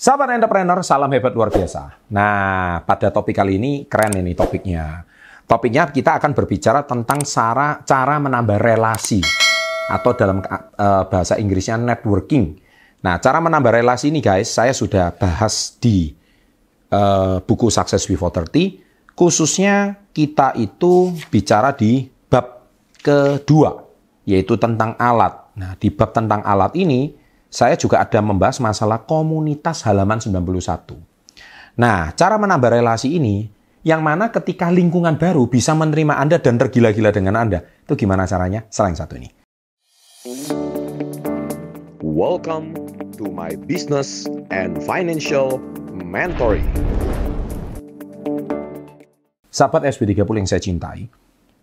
Sahabat entrepreneur, salam hebat luar biasa. Nah, pada topik kali ini keren ini topiknya. Topiknya kita akan berbicara tentang cara cara menambah relasi atau dalam uh, bahasa Inggrisnya networking. Nah, cara menambah relasi ini guys, saya sudah bahas di uh, buku Success Before 30. Khususnya kita itu bicara di bab kedua, yaitu tentang alat. Nah, di bab tentang alat ini, saya juga ada membahas masalah komunitas halaman 91. Nah, cara menambah relasi ini, yang mana ketika lingkungan baru bisa menerima Anda dan tergila-gila dengan Anda, itu gimana caranya? Selain satu ini. Welcome to my business and financial mentoring. Sahabat SB30 yang saya cintai,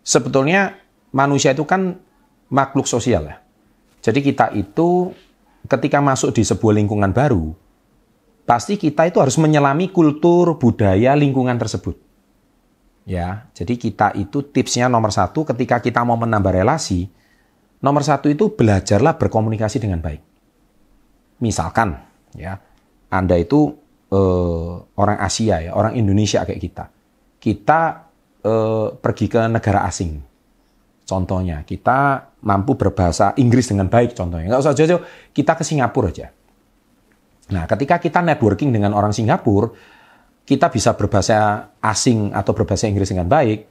sebetulnya manusia itu kan makhluk sosial ya. Jadi kita itu ketika masuk di sebuah lingkungan baru, pasti kita itu harus menyelami kultur, budaya, lingkungan tersebut. Ya, jadi kita itu tipsnya nomor satu ketika kita mau menambah relasi, nomor satu itu belajarlah berkomunikasi dengan baik. Misalkan, ya, Anda itu eh, orang Asia ya, orang Indonesia kayak kita. Kita eh, pergi ke negara asing, Contohnya, kita mampu berbahasa Inggris dengan baik contohnya. Nggak usah jauh-jauh, kita ke Singapura aja. Nah, ketika kita networking dengan orang Singapura, kita bisa berbahasa asing atau berbahasa Inggris dengan baik,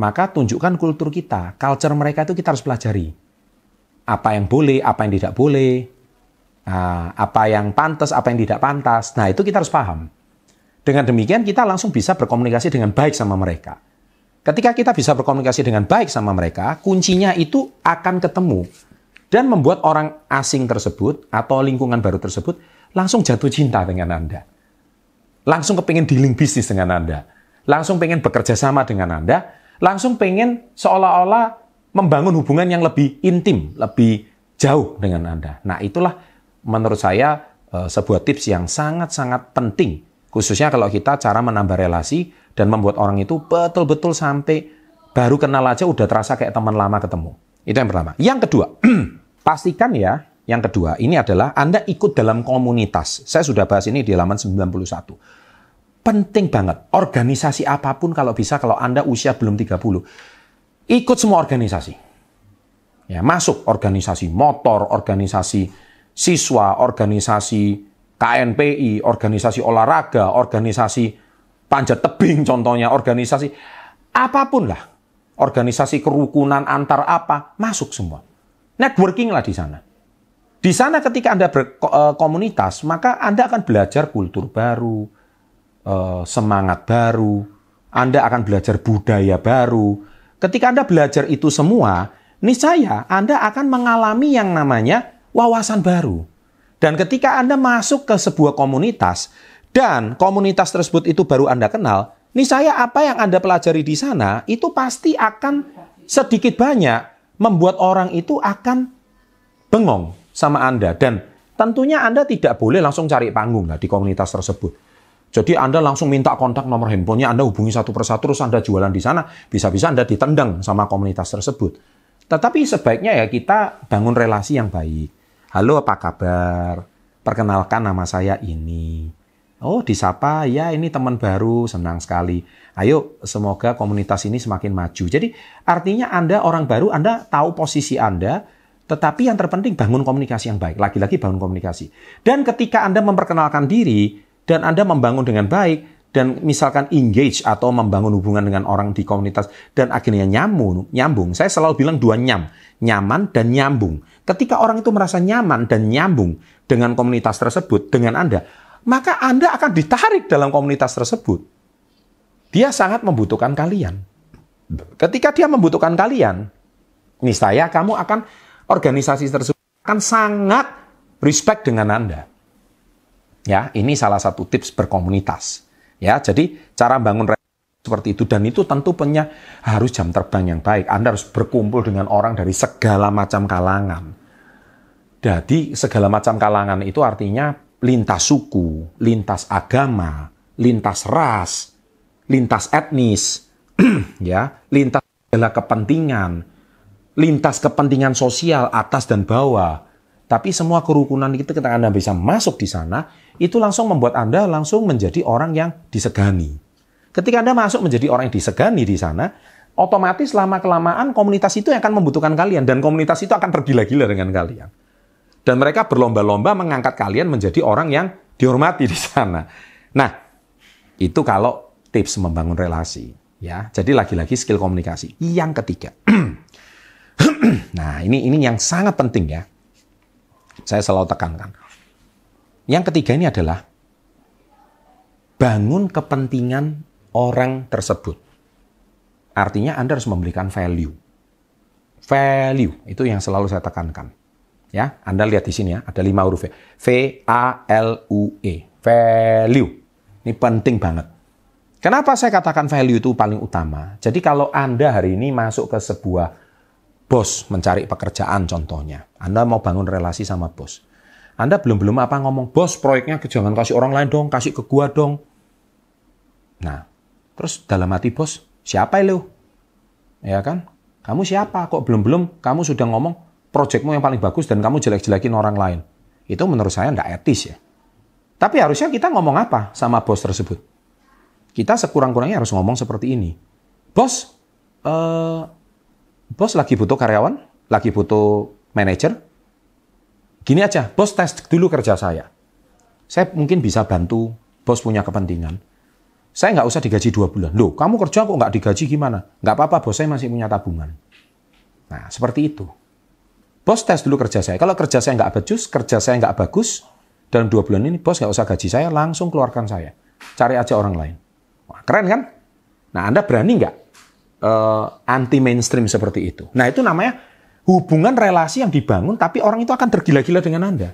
maka tunjukkan kultur kita, culture mereka itu kita harus pelajari. Apa yang boleh, apa yang tidak boleh, nah, apa yang pantas, apa yang tidak pantas. Nah, itu kita harus paham. Dengan demikian, kita langsung bisa berkomunikasi dengan baik sama mereka. Ketika kita bisa berkomunikasi dengan baik sama mereka, kuncinya itu akan ketemu dan membuat orang asing tersebut atau lingkungan baru tersebut langsung jatuh cinta dengan Anda. Langsung kepingin dealing bisnis dengan Anda. Langsung pengen bekerja sama dengan Anda. Langsung pengen seolah-olah membangun hubungan yang lebih intim, lebih jauh dengan Anda. Nah itulah menurut saya eh, sebuah tips yang sangat-sangat penting. Khususnya kalau kita cara menambah relasi dan membuat orang itu betul-betul sampai baru kenal aja udah terasa kayak teman lama ketemu. Itu yang pertama. Yang kedua, pastikan ya, yang kedua ini adalah Anda ikut dalam komunitas. Saya sudah bahas ini di halaman 91. Penting banget, organisasi apa pun kalau bisa kalau Anda usia belum 30, ikut semua organisasi. Ya, masuk organisasi motor, organisasi siswa, organisasi KNPI, organisasi olahraga, organisasi panjat tebing contohnya, organisasi apa pun lah. Organisasi kerukunan antar apa, masuk semua. Networking lah di sana. Di sana ketika Anda berkomunitas, maka Anda akan belajar kultur baru, eh, semangat baru, Anda akan belajar budaya baru. Ketika Anda belajar itu semua, niscaya Anda akan mengalami yang namanya wawasan baru. Dan ketika Anda masuk ke sebuah komunitas, dan komunitas tersebut itu baru Anda kenal, nih saya apa yang Anda pelajari di sana itu pasti akan sedikit banyak membuat orang itu akan bengong sama Anda dan tentunya Anda tidak boleh langsung cari panggung lah di komunitas tersebut. Jadi Anda langsung minta kontak nomor handphonenya, Anda hubungi satu persatu, terus Anda jualan di sana, bisa-bisa Anda ditendang sama komunitas tersebut. Tetapi sebaiknya ya kita bangun relasi yang baik. Halo apa kabar? Perkenalkan nama saya ini. Oh, disapa, ya ini teman baru, senang sekali. Ayo, semoga komunitas ini semakin maju. Jadi, artinya Anda orang baru, Anda tahu posisi Anda, tetapi yang terpenting bangun komunikasi yang baik. Lagi-lagi bangun komunikasi. Dan ketika Anda memperkenalkan diri, dan Anda membangun dengan baik, dan misalkan engage atau membangun hubungan dengan orang di komunitas, dan akhirnya nyambung, nyambung. Saya selalu bilang dua nyam, nyaman dan nyambung. Ketika orang itu merasa nyaman dan nyambung dengan komunitas tersebut, dengan Anda, maka Anda akan ditarik dalam komunitas tersebut. Dia sangat membutuhkan kalian. Ketika dia membutuhkan kalian, niscaya kamu akan organisasi tersebut akan sangat respect dengan Anda. Ya, ini salah satu tips berkomunitas. Ya, jadi cara bangun seperti itu dan itu tentu punya harus jam terbang yang baik. Anda harus berkumpul dengan orang dari segala macam kalangan. Jadi segala macam kalangan itu artinya lintas suku, lintas agama, lintas ras, lintas etnis, ya, lintas segala kepentingan, lintas kepentingan sosial atas dan bawah. Tapi semua kerukunan itu ketika Anda bisa masuk di sana, itu langsung membuat Anda langsung menjadi orang yang disegani. Ketika Anda masuk menjadi orang yang disegani di sana, otomatis lama-kelamaan komunitas itu akan membutuhkan kalian dan komunitas itu akan tergila-gila dengan kalian. Dan mereka berlomba-lomba mengangkat kalian menjadi orang yang dihormati di sana. Nah, itu kalau tips membangun relasi. Ya, jadi lagi-lagi skill komunikasi. Yang ketiga, nah ini ini yang sangat penting ya. Saya selalu tekankan. Yang ketiga ini adalah bangun kepentingan orang tersebut. Artinya Anda harus memberikan value. Value itu yang selalu saya tekankan. Ya, Anda lihat di sini ya, ada lima huruf V. V A L U E. Value. Ini penting banget. Kenapa saya katakan value itu paling utama? Jadi kalau Anda hari ini masuk ke sebuah bos mencari pekerjaan contohnya. Anda mau bangun relasi sama bos. Anda belum-belum apa ngomong, bos proyeknya jangan kasih orang lain dong, kasih ke gua dong. Nah, Terus dalam hati bos, siapa lu? Ya kan? Kamu siapa? Kok belum-belum kamu sudah ngomong proyekmu yang paling bagus dan kamu jelek-jelekin orang lain. Itu menurut saya nggak etis ya. Tapi harusnya kita ngomong apa sama bos tersebut? Kita sekurang-kurangnya harus ngomong seperti ini. Bos, uh, bos lagi butuh karyawan, lagi butuh manajer. Gini aja, bos tes dulu kerja saya. Saya mungkin bisa bantu bos punya kepentingan. Saya nggak usah digaji dua bulan. Loh, kamu kerja kok nggak digaji gimana? Nggak apa-apa, bos saya masih punya tabungan. Nah, seperti itu. Bos tes dulu kerja saya. Kalau kerja saya nggak becus, kerja saya nggak bagus, dalam dua bulan ini bos nggak usah gaji saya, langsung keluarkan saya. Cari aja orang lain. Wah, keren kan? Nah, Anda berani nggak uh, eh, anti mainstream seperti itu? Nah, itu namanya hubungan relasi yang dibangun, tapi orang itu akan tergila-gila dengan Anda.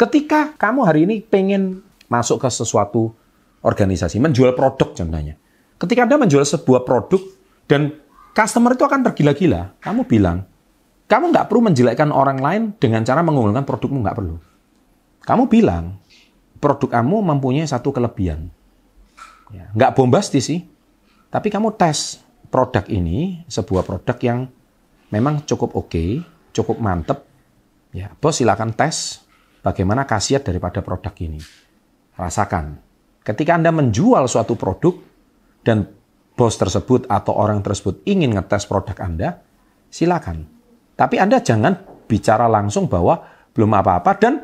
Ketika kamu hari ini pengen masuk ke sesuatu organisasi, menjual produk contohnya. Ketika Anda menjual sebuah produk dan customer itu akan tergila-gila, kamu bilang, kamu nggak perlu menjelekkan orang lain dengan cara mengunggulkan produkmu, nggak perlu. Kamu bilang, produk kamu mempunyai satu kelebihan. Ya, nggak bombastis sih, tapi kamu tes produk ini, sebuah produk yang memang cukup oke, okay, cukup mantep. Ya, bos silakan tes bagaimana khasiat daripada produk ini. Rasakan, Ketika Anda menjual suatu produk dan bos tersebut atau orang tersebut ingin ngetes produk Anda, silakan. Tapi Anda jangan bicara langsung bahwa belum apa-apa dan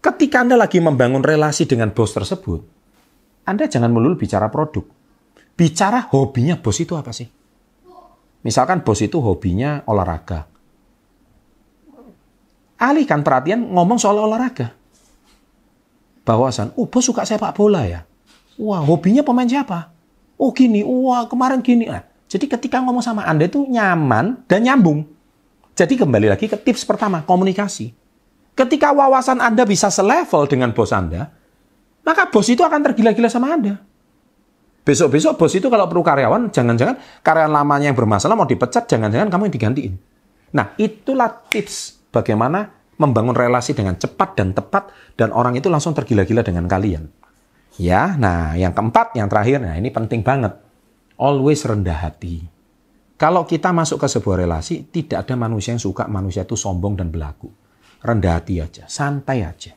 ketika Anda lagi membangun relasi dengan bos tersebut, Anda jangan melulu bicara produk. Bicara hobinya bos itu apa sih? Misalkan bos itu hobinya olahraga. Alihkan perhatian ngomong soal olahraga bahwasan, oh bos suka sepak bola ya. Wah, hobinya pemain siapa? Oh gini, wah kemarin gini. Nah, jadi ketika ngomong sama Anda itu nyaman dan nyambung. Jadi kembali lagi ke tips pertama, komunikasi. Ketika wawasan Anda bisa selevel dengan bos Anda, maka bos itu akan tergila-gila sama Anda. Besok-besok bos itu kalau perlu karyawan, jangan-jangan karyawan lamanya yang bermasalah mau dipecat, jangan-jangan kamu yang digantiin. Nah, itulah tips bagaimana membangun relasi dengan cepat dan tepat dan orang itu langsung tergila-gila dengan kalian. Ya, nah yang keempat, yang terakhir, nah ini penting banget. Always rendah hati. Kalau kita masuk ke sebuah relasi, tidak ada manusia yang suka manusia itu sombong dan belagu. Rendah hati aja, santai aja.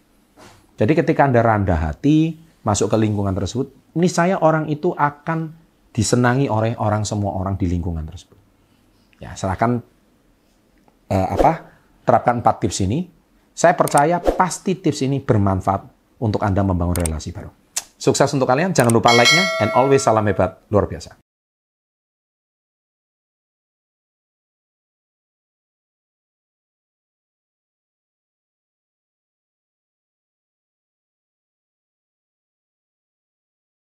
Jadi ketika Anda rendah hati, masuk ke lingkungan tersebut, ini saya orang itu akan disenangi oleh orang semua orang di lingkungan tersebut. Ya, serahkan eh, apa terapkan empat tips ini, saya percaya pasti tips ini bermanfaat untuk Anda membangun relasi baru. Sukses untuk kalian, jangan lupa like-nya, and always salam hebat, luar biasa.